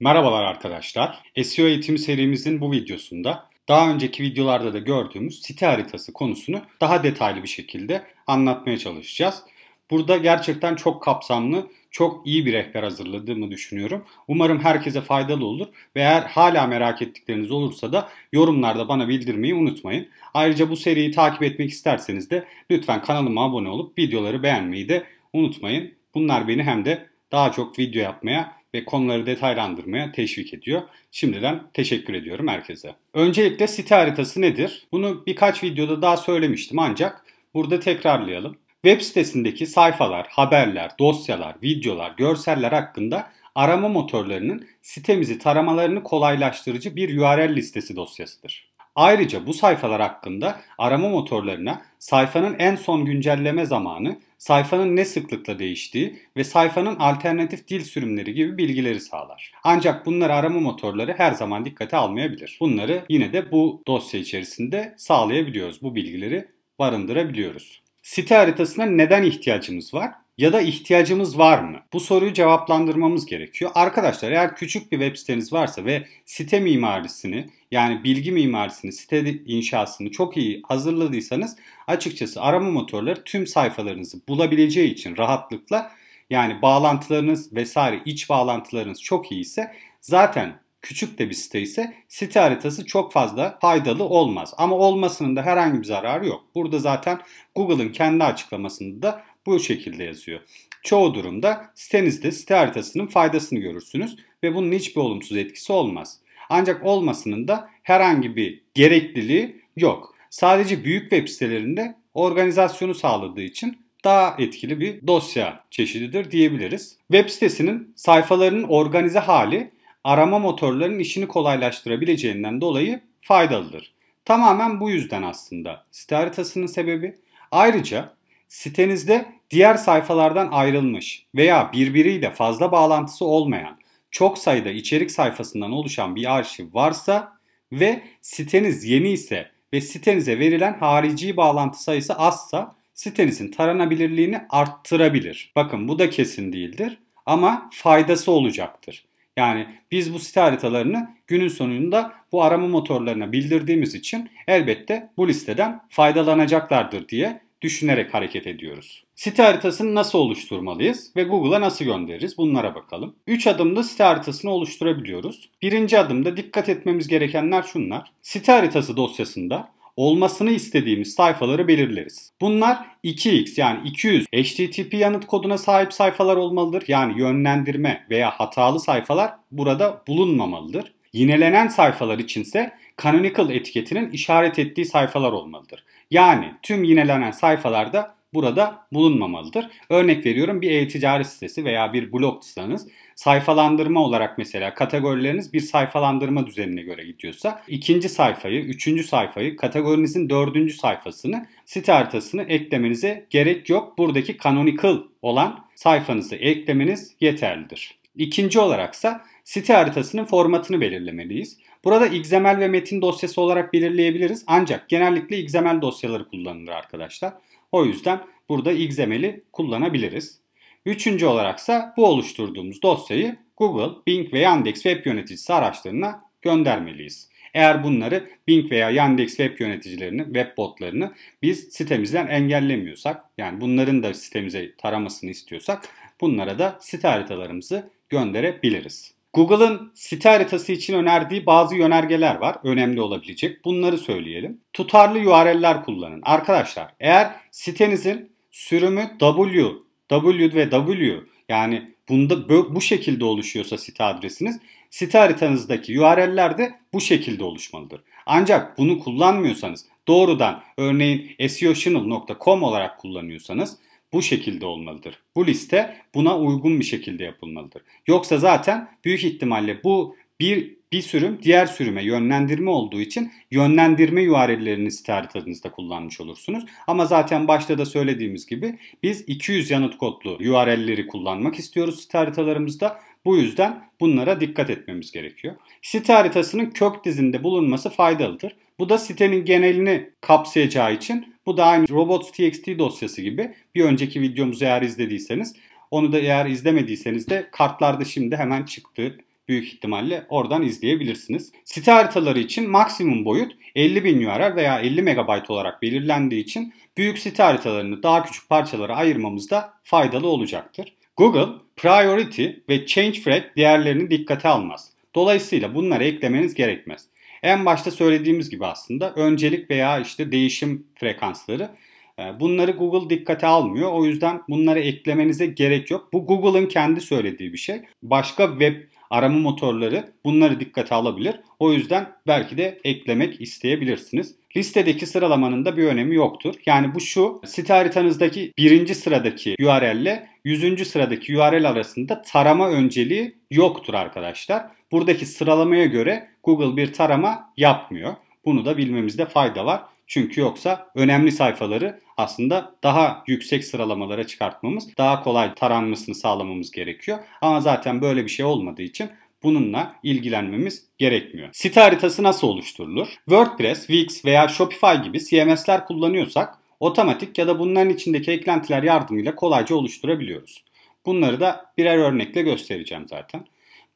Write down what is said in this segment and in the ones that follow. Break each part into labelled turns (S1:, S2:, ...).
S1: Merhabalar arkadaşlar. SEO eğitim serimizin bu videosunda daha önceki videolarda da gördüğümüz site haritası konusunu daha detaylı bir şekilde anlatmaya çalışacağız. Burada gerçekten çok kapsamlı, çok iyi bir rehber hazırladığımı düşünüyorum. Umarım herkese faydalı olur ve eğer hala merak ettikleriniz olursa da yorumlarda bana bildirmeyi unutmayın. Ayrıca bu seriyi takip etmek isterseniz de lütfen kanalıma abone olup videoları beğenmeyi de unutmayın. Bunlar beni hem de daha çok video yapmaya ve konuları detaylandırmaya teşvik ediyor. Şimdiden teşekkür ediyorum herkese. Öncelikle site haritası nedir? Bunu birkaç videoda daha söylemiştim ancak burada tekrarlayalım. Web sitesindeki sayfalar, haberler, dosyalar, videolar, görseller hakkında arama motorlarının sitemizi taramalarını kolaylaştırıcı bir URL listesi dosyasıdır. Ayrıca bu sayfalar hakkında arama motorlarına sayfanın en son güncelleme zamanı, sayfanın ne sıklıkla değiştiği ve sayfanın alternatif dil sürümleri gibi bilgileri sağlar. Ancak bunları arama motorları her zaman dikkate almayabilir. Bunları yine de bu dosya içerisinde sağlayabiliyoruz. Bu bilgileri barındırabiliyoruz. Site haritasına neden ihtiyacımız var? Ya da ihtiyacımız var mı? Bu soruyu cevaplandırmamız gerekiyor. Arkadaşlar eğer küçük bir web siteniz varsa ve site mimarisini yani bilgi mimarisini, site inşasını çok iyi hazırladıysanız açıkçası arama motorları tüm sayfalarınızı bulabileceği için rahatlıkla yani bağlantılarınız vesaire iç bağlantılarınız çok iyi ise zaten küçük de bir site ise site haritası çok fazla faydalı olmaz. Ama olmasının da herhangi bir zararı yok. Burada zaten Google'ın kendi açıklamasında da bu şekilde yazıyor. Çoğu durumda sitenizde site haritasının faydasını görürsünüz ve bunun hiçbir olumsuz etkisi olmaz. Ancak olmasının da herhangi bir gerekliliği yok. Sadece büyük web sitelerinde organizasyonu sağladığı için daha etkili bir dosya çeşididir diyebiliriz. Web sitesinin sayfalarının organize hali arama motorlarının işini kolaylaştırabileceğinden dolayı faydalıdır. Tamamen bu yüzden aslında site haritasının sebebi. Ayrıca sitenizde diğer sayfalardan ayrılmış veya birbiriyle fazla bağlantısı olmayan çok sayıda içerik sayfasından oluşan bir arşiv varsa ve siteniz yeni ise ve sitenize verilen harici bağlantı sayısı azsa sitenizin taranabilirliğini arttırabilir. Bakın bu da kesin değildir ama faydası olacaktır. Yani biz bu site haritalarını günün sonunda bu arama motorlarına bildirdiğimiz için elbette bu listeden faydalanacaklardır diye düşünerek hareket ediyoruz. Site haritasını nasıl oluşturmalıyız ve Google'a nasıl göndeririz bunlara bakalım. 3 adımda site haritasını oluşturabiliyoruz. Birinci adımda dikkat etmemiz gerekenler şunlar. Site haritası dosyasında olmasını istediğimiz sayfaları belirleriz. Bunlar 2x yani 200 HTTP yanıt koduna sahip sayfalar olmalıdır. Yani yönlendirme veya hatalı sayfalar burada bulunmamalıdır. Yinelenen sayfalar içinse canonical etiketinin işaret ettiği sayfalar olmalıdır. Yani tüm yinelenen sayfalarda burada bulunmamalıdır. Örnek veriyorum bir e-ticaret sitesi veya bir blogsanız sayfalandırma olarak mesela kategorileriniz bir sayfalandırma düzenine göre gidiyorsa ikinci sayfayı, üçüncü sayfayı, kategorinizin dördüncü sayfasını site haritasını eklemenize gerek yok. Buradaki canonical olan sayfanızı eklemeniz yeterlidir. İkinci olaraksa site haritasının formatını belirlemeliyiz. Burada XML ve metin dosyası olarak belirleyebiliriz. Ancak genellikle XML dosyaları kullanılır arkadaşlar. O yüzden burada XML'i kullanabiliriz. Üçüncü olaraksa bu oluşturduğumuz dosyayı Google, Bing ve Yandex web yöneticisi araçlarına göndermeliyiz. Eğer bunları Bing veya Yandex web yöneticilerini, web botlarını biz sitemizden engellemiyorsak, yani bunların da sitemize taramasını istiyorsak bunlara da site haritalarımızı gönderebiliriz. Google'ın site haritası için önerdiği bazı yönergeler var. Önemli olabilecek. Bunları söyleyelim. Tutarlı URL'ler kullanın. Arkadaşlar eğer sitenizin sürümü W, W ve W yani bunda bu şekilde oluşuyorsa site adresiniz site haritanızdaki URL'ler de bu şekilde oluşmalıdır. Ancak bunu kullanmıyorsanız doğrudan örneğin seochannel.com olarak kullanıyorsanız bu şekilde olmalıdır. Bu liste buna uygun bir şekilde yapılmalıdır. Yoksa zaten büyük ihtimalle bu bir bir sürüm diğer sürüme yönlendirme olduğu için yönlendirme URL'lerini site haritanızda kullanmış olursunuz. Ama zaten başta da söylediğimiz gibi biz 200 yanıt kodlu URL'leri kullanmak istiyoruz site haritalarımızda. Bu yüzden bunlara dikkat etmemiz gerekiyor. Site haritasının kök dizinde bulunması faydalıdır. Bu da sitenin genelini kapsayacağı için bu da aynı robots.txt dosyası gibi. Bir önceki videomuzu eğer izlediyseniz onu da eğer izlemediyseniz de kartlarda şimdi hemen çıktı büyük ihtimalle oradan izleyebilirsiniz. Site haritaları için maksimum boyut 50 bin URL veya 50 MB olarak belirlendiği için büyük site haritalarını daha küçük parçalara ayırmamızda faydalı olacaktır. Google, priority ve change flag değerlerini dikkate almaz. Dolayısıyla bunları eklemeniz gerekmez. En başta söylediğimiz gibi aslında öncelik veya işte değişim frekansları e, bunları Google dikkate almıyor. O yüzden bunları eklemenize gerek yok. Bu Google'ın kendi söylediği bir şey. Başka web arama motorları bunları dikkate alabilir. O yüzden belki de eklemek isteyebilirsiniz. Listedeki sıralamanın da bir önemi yoktur. Yani bu şu site haritanızdaki birinci sıradaki URL ile yüzüncü sıradaki URL arasında tarama önceliği yoktur arkadaşlar. Buradaki sıralamaya göre Google bir tarama yapmıyor. Bunu da bilmemizde fayda var. Çünkü yoksa önemli sayfaları aslında daha yüksek sıralamalara çıkartmamız, daha kolay taranmasını sağlamamız gerekiyor. Ama zaten böyle bir şey olmadığı için bununla ilgilenmemiz gerekmiyor. Site haritası nasıl oluşturulur? WordPress, Wix veya Shopify gibi CMS'ler kullanıyorsak otomatik ya da bunların içindeki eklentiler yardımıyla kolayca oluşturabiliyoruz. Bunları da birer örnekle göstereceğim zaten.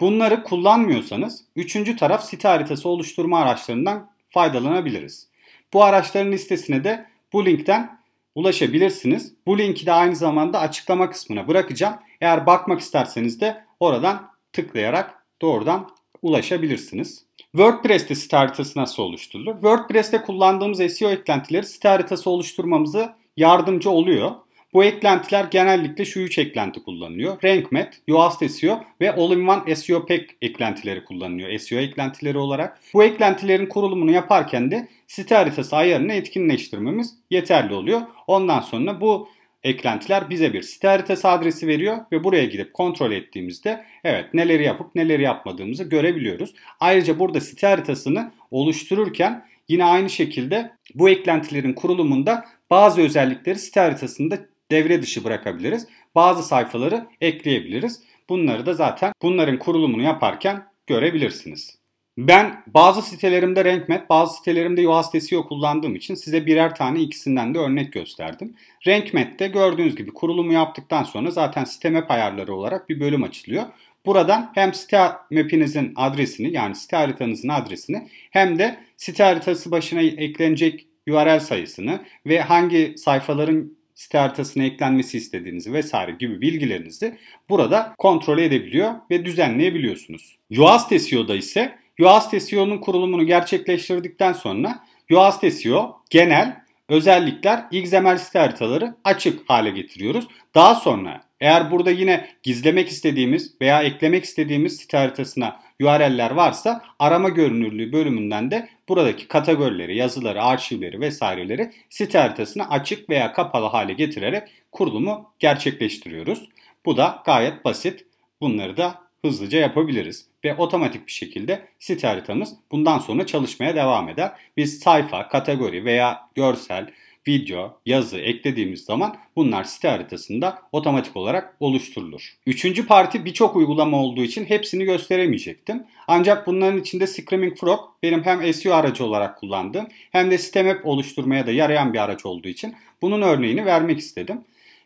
S1: Bunları kullanmıyorsanız üçüncü taraf site haritası oluşturma araçlarından faydalanabiliriz. Bu araçların listesine de bu linkten ulaşabilirsiniz. Bu linki de aynı zamanda açıklama kısmına bırakacağım. Eğer bakmak isterseniz de oradan tıklayarak doğrudan ulaşabilirsiniz. WordPress'te site haritası nasıl oluşturulur? WordPress'te kullandığımız SEO eklentileri site haritası oluşturmamızı yardımcı oluyor. Bu eklentiler genellikle şu üç eklenti kullanılıyor. RankMath, Yoast SEO ve All-in-One SEO Pack eklentileri kullanılıyor SEO eklentileri olarak. Bu eklentilerin kurulumunu yaparken de site haritası ayarını etkinleştirmemiz yeterli oluyor. Ondan sonra bu eklentiler bize bir site haritası adresi veriyor ve buraya gidip kontrol ettiğimizde evet neleri yapıp neleri yapmadığımızı görebiliyoruz. Ayrıca burada site haritasını oluştururken yine aynı şekilde bu eklentilerin kurulumunda bazı özellikleri site haritasında devre dışı bırakabiliriz. Bazı sayfaları ekleyebiliriz. Bunları da zaten bunların kurulumunu yaparken görebilirsiniz. Ben bazı sitelerimde RankMath, bazı sitelerimde Yoast SEO kullandığım için size birer tane ikisinden de örnek gösterdim. RankMath'te gördüğünüz gibi kurulumu yaptıktan sonra zaten site map ayarları olarak bir bölüm açılıyor. Buradan hem site map'inizin adresini yani site haritanızın adresini hem de site haritası başına eklenecek URL sayısını ve hangi sayfaların site haritasına eklenmesi istediğinizi vesaire gibi bilgilerinizi burada kontrol edebiliyor ve düzenleyebiliyorsunuz. Yoast SEO'da ise Yoast SEO'nun kurulumunu gerçekleştirdikten sonra Yoast SEO genel özellikler XML site haritaları açık hale getiriyoruz. Daha sonra eğer burada yine gizlemek istediğimiz veya eklemek istediğimiz site haritasına URL'ler varsa arama görünürlüğü bölümünden de buradaki kategorileri, yazıları, arşivleri vesaireleri site haritasına açık veya kapalı hale getirerek kurulumu gerçekleştiriyoruz. Bu da gayet basit. Bunları da hızlıca yapabiliriz ve otomatik bir şekilde site haritamız bundan sonra çalışmaya devam eder. Biz sayfa, kategori veya görsel, video, yazı eklediğimiz zaman bunlar site haritasında otomatik olarak oluşturulur. Üçüncü parti birçok uygulama olduğu için hepsini gösteremeyecektim. Ancak bunların içinde Screaming Frog benim hem SEO aracı olarak kullandığım hem de site map oluşturmaya da yarayan bir araç olduğu için bunun örneğini vermek istedim.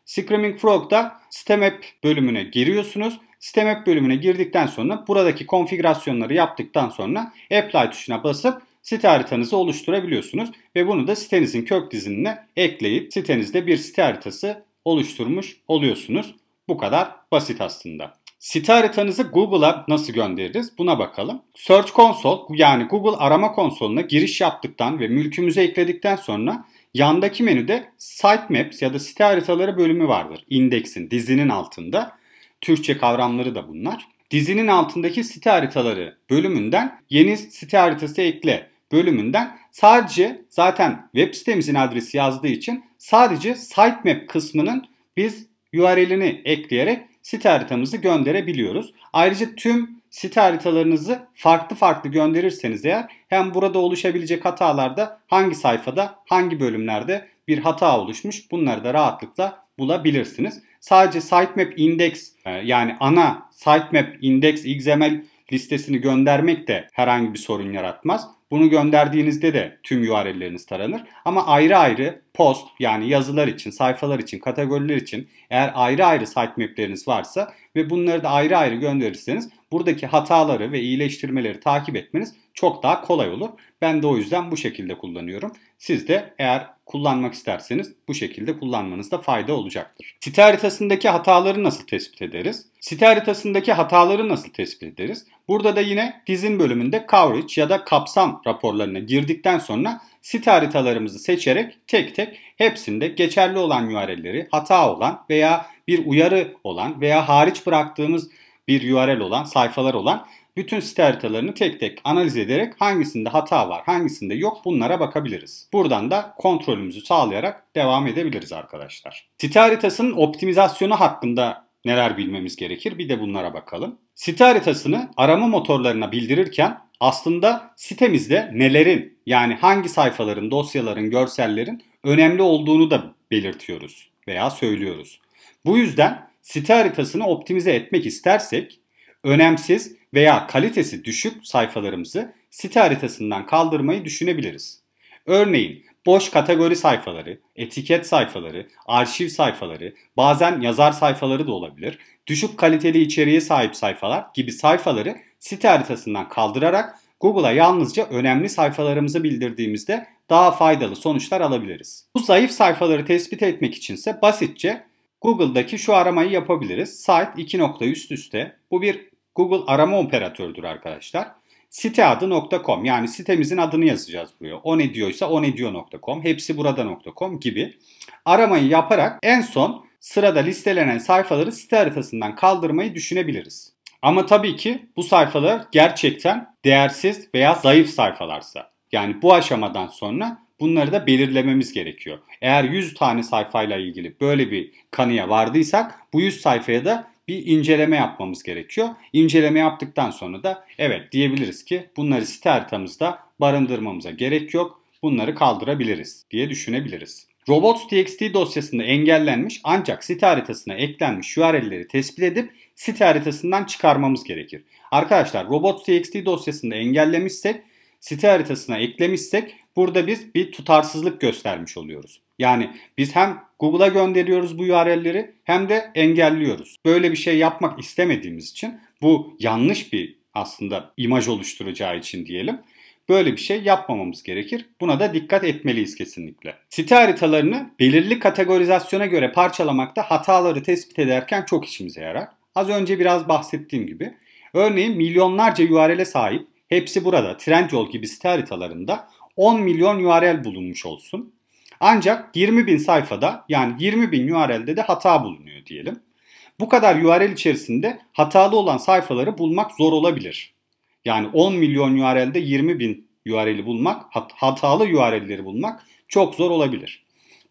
S1: Screaming Frog'da site map bölümüne giriyorsunuz Sistem bölümüne girdikten sonra buradaki konfigürasyonları yaptıktan sonra Apply tuşuna basıp site haritanızı oluşturabiliyorsunuz. Ve bunu da sitenizin kök dizinine ekleyip sitenizde bir site haritası oluşturmuş oluyorsunuz. Bu kadar basit aslında. Site haritanızı Google'a nasıl göndeririz buna bakalım. Search Console yani Google arama konsoluna giriş yaptıktan ve mülkümüzü ekledikten sonra yandaki menüde Sitemaps ya da site haritaları bölümü vardır. İndeksin, dizinin altında. Türkçe kavramları da bunlar. Dizinin altındaki site haritaları bölümünden yeni site haritası ekle bölümünden sadece zaten web sitemizin adresi yazdığı için sadece sitemap kısmının biz URL'ini ekleyerek site haritamızı gönderebiliyoruz. Ayrıca tüm site haritalarınızı farklı farklı gönderirseniz eğer hem burada oluşabilecek hatalarda hangi sayfada hangi bölümlerde bir hata oluşmuş bunları da rahatlıkla bulabilirsiniz. Sadece sitemap index e, yani ana sitemap index XML listesini göndermek de herhangi bir sorun yaratmaz. Bunu gönderdiğinizde de tüm URL'leriniz taranır. Ama ayrı ayrı post yani yazılar için, sayfalar için, kategoriler için eğer ayrı ayrı sitemap'leriniz varsa ve bunları da ayrı ayrı gönderirseniz buradaki hataları ve iyileştirmeleri takip etmeniz çok daha kolay olur. Ben de o yüzden bu şekilde kullanıyorum. Siz de eğer kullanmak isterseniz bu şekilde kullanmanızda fayda olacaktır. Site haritasındaki hataları nasıl tespit ederiz? Site haritasındaki hataları nasıl tespit ederiz? Burada da yine dizin bölümünde coverage ya da kapsam raporlarına girdikten sonra site haritalarımızı seçerek tek tek hepsinde geçerli olan URL'leri, hata olan veya bir uyarı olan veya hariç bıraktığımız bir URL olan, sayfalar olan bütün site haritalarını tek tek analiz ederek hangisinde hata var, hangisinde yok bunlara bakabiliriz. Buradan da kontrolümüzü sağlayarak devam edebiliriz arkadaşlar. Site haritasının optimizasyonu hakkında neler bilmemiz gerekir bir de bunlara bakalım. Site haritasını arama motorlarına bildirirken aslında sitemizde nelerin yani hangi sayfaların, dosyaların, görsellerin önemli olduğunu da belirtiyoruz veya söylüyoruz. Bu yüzden site haritasını optimize etmek istersek önemsiz veya kalitesi düşük sayfalarımızı site haritasından kaldırmayı düşünebiliriz. Örneğin boş kategori sayfaları, etiket sayfaları, arşiv sayfaları, bazen yazar sayfaları da olabilir. Düşük kaliteli içeriğe sahip sayfalar gibi sayfaları site haritasından kaldırarak Google'a yalnızca önemli sayfalarımızı bildirdiğimizde daha faydalı sonuçlar alabiliriz. Bu zayıf sayfaları tespit etmek içinse basitçe Google'daki şu aramayı yapabiliriz. Site 2 nokta üst üste. Bu bir Google arama operatörüdür arkadaşlar. Siteadı.com yani sitemizin adını yazacağız buraya. O ne diyorsa o ne diyor.com, hepsi burada.com gibi. Aramayı yaparak en son sırada listelenen sayfaları site haritasından kaldırmayı düşünebiliriz. Ama tabii ki bu sayfalar gerçekten değersiz veya zayıf sayfalarsa. Yani bu aşamadan sonra bunları da belirlememiz gerekiyor. Eğer 100 tane sayfayla ilgili böyle bir kanıya vardıysak bu 100 sayfaya da bir inceleme yapmamız gerekiyor. İnceleme yaptıktan sonra da evet diyebiliriz ki bunları site haritamızda barındırmamıza gerek yok. Bunları kaldırabiliriz diye düşünebiliriz. Robots.txt dosyasında engellenmiş ancak site haritasına eklenmiş URL'leri tespit edip site haritasından çıkarmamız gerekir. Arkadaşlar robots.txt dosyasında engellemişsek site haritasına eklemişsek burada biz bir tutarsızlık göstermiş oluyoruz. Yani biz hem Google'a gönderiyoruz bu URL'leri hem de engelliyoruz. Böyle bir şey yapmak istemediğimiz için bu yanlış bir aslında imaj oluşturacağı için diyelim. Böyle bir şey yapmamamız gerekir. Buna da dikkat etmeliyiz kesinlikle. Site haritalarını belirli kategorizasyona göre parçalamakta hataları tespit ederken çok işimize yarar. Az önce biraz bahsettiğim gibi. Örneğin milyonlarca URL'e sahip hepsi burada Trendyol gibi site haritalarında 10 milyon URL bulunmuş olsun. Ancak 20 bin sayfada yani 20 bin URL'de de hata bulunuyor diyelim. Bu kadar URL içerisinde hatalı olan sayfaları bulmak zor olabilir. Yani 10 milyon URL'de 20 bin URL'i bulmak, hatalı URL'leri bulmak çok zor olabilir.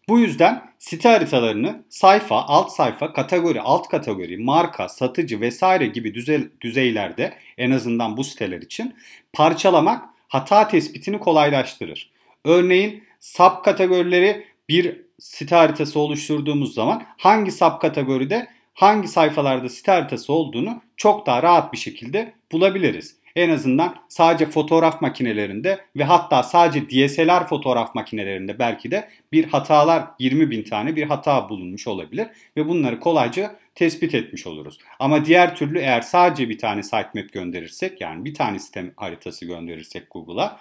S1: Bu yüzden site haritalarını sayfa, alt sayfa, kategori, alt kategori, marka, satıcı vesaire gibi düzeylerde en azından bu siteler için parçalamak hata tespitini kolaylaştırır. Örneğin sub kategorileri bir site haritası oluşturduğumuz zaman hangi sub kategoride hangi sayfalarda site haritası olduğunu çok daha rahat bir şekilde bulabiliriz. En azından sadece fotoğraf makinelerinde ve hatta sadece DSLR fotoğraf makinelerinde belki de bir hatalar 20 bin tane bir hata bulunmuş olabilir ve bunları kolayca tespit etmiş oluruz. Ama diğer türlü eğer sadece bir tane sitemap gönderirsek yani bir tane sistem haritası gönderirsek Google'a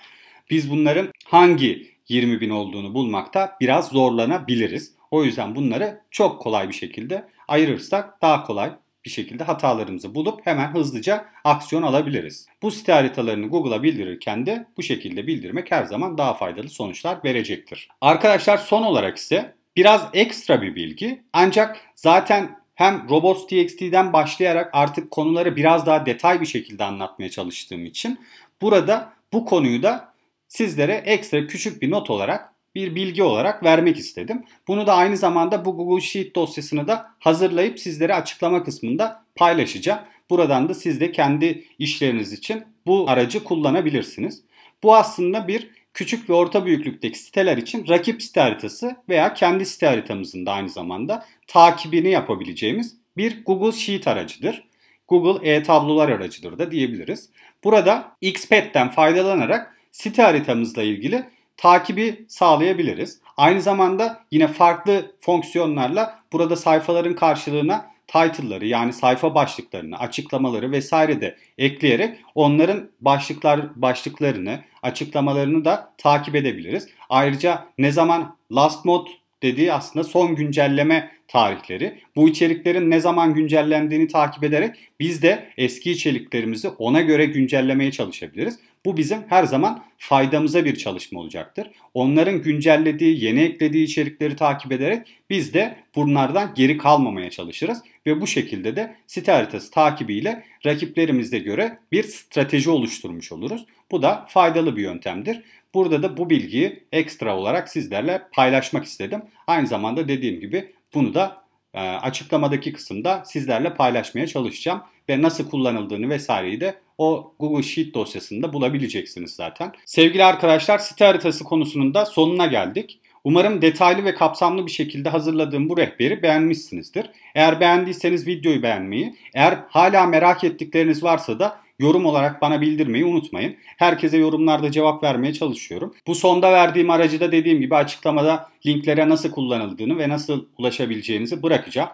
S1: biz bunların hangi 20 bin olduğunu bulmakta biraz zorlanabiliriz. O yüzden bunları çok kolay bir şekilde ayırırsak daha kolay bir şekilde hatalarımızı bulup hemen hızlıca aksiyon alabiliriz. Bu site haritalarını Google'a bildirirken de bu şekilde bildirmek her zaman daha faydalı sonuçlar verecektir. Arkadaşlar son olarak ise biraz ekstra bir bilgi ancak zaten hem robots.txt'den başlayarak artık konuları biraz daha detay bir şekilde anlatmaya çalıştığım için burada bu konuyu da sizlere ekstra küçük bir not olarak bir bilgi olarak vermek istedim. Bunu da aynı zamanda bu Google Sheet dosyasını da hazırlayıp sizlere açıklama kısmında paylaşacağım. Buradan da siz de kendi işleriniz için bu aracı kullanabilirsiniz. Bu aslında bir küçük ve orta büyüklükteki siteler için rakip site haritası veya kendi site haritamızın da aynı zamanda takibini yapabileceğimiz bir Google Sheet aracıdır. Google e-tablolar aracıdır da diyebiliriz. Burada Xpad'den faydalanarak site haritamızla ilgili takibi sağlayabiliriz. Aynı zamanda yine farklı fonksiyonlarla burada sayfaların karşılığına title'ları yani sayfa başlıklarını, açıklamaları vesaire de ekleyerek onların başlıklar başlıklarını, açıklamalarını da takip edebiliriz. Ayrıca ne zaman last mode dediği aslında son güncelleme tarihleri. Bu içeriklerin ne zaman güncellendiğini takip ederek biz de eski içeriklerimizi ona göre güncellemeye çalışabiliriz. Bu bizim her zaman faydamıza bir çalışma olacaktır. Onların güncellediği, yeni eklediği içerikleri takip ederek biz de bunlardan geri kalmamaya çalışırız ve bu şekilde de site haritası takibiyle rakiplerimize göre bir strateji oluşturmuş oluruz. Bu da faydalı bir yöntemdir. Burada da bu bilgiyi ekstra olarak sizlerle paylaşmak istedim. Aynı zamanda dediğim gibi bunu da e, açıklamadaki kısımda sizlerle paylaşmaya çalışacağım ve nasıl kullanıldığını vesaireyi de o Google Sheet dosyasında bulabileceksiniz zaten. Sevgili arkadaşlar site haritası konusunun da sonuna geldik. Umarım detaylı ve kapsamlı bir şekilde hazırladığım bu rehberi beğenmişsinizdir. Eğer beğendiyseniz videoyu beğenmeyi, eğer hala merak ettikleriniz varsa da yorum olarak bana bildirmeyi unutmayın. Herkese yorumlarda cevap vermeye çalışıyorum. Bu sonda verdiğim aracı da dediğim gibi açıklamada linklere nasıl kullanıldığını ve nasıl ulaşabileceğinizi bırakacağım.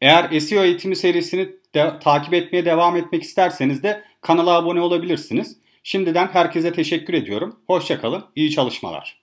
S1: Eğer SEO eğitimi serisini de, takip etmeye devam etmek isterseniz de kanala abone olabilirsiniz. Şimdiden herkese teşekkür ediyorum. Hoşçakalın, iyi çalışmalar.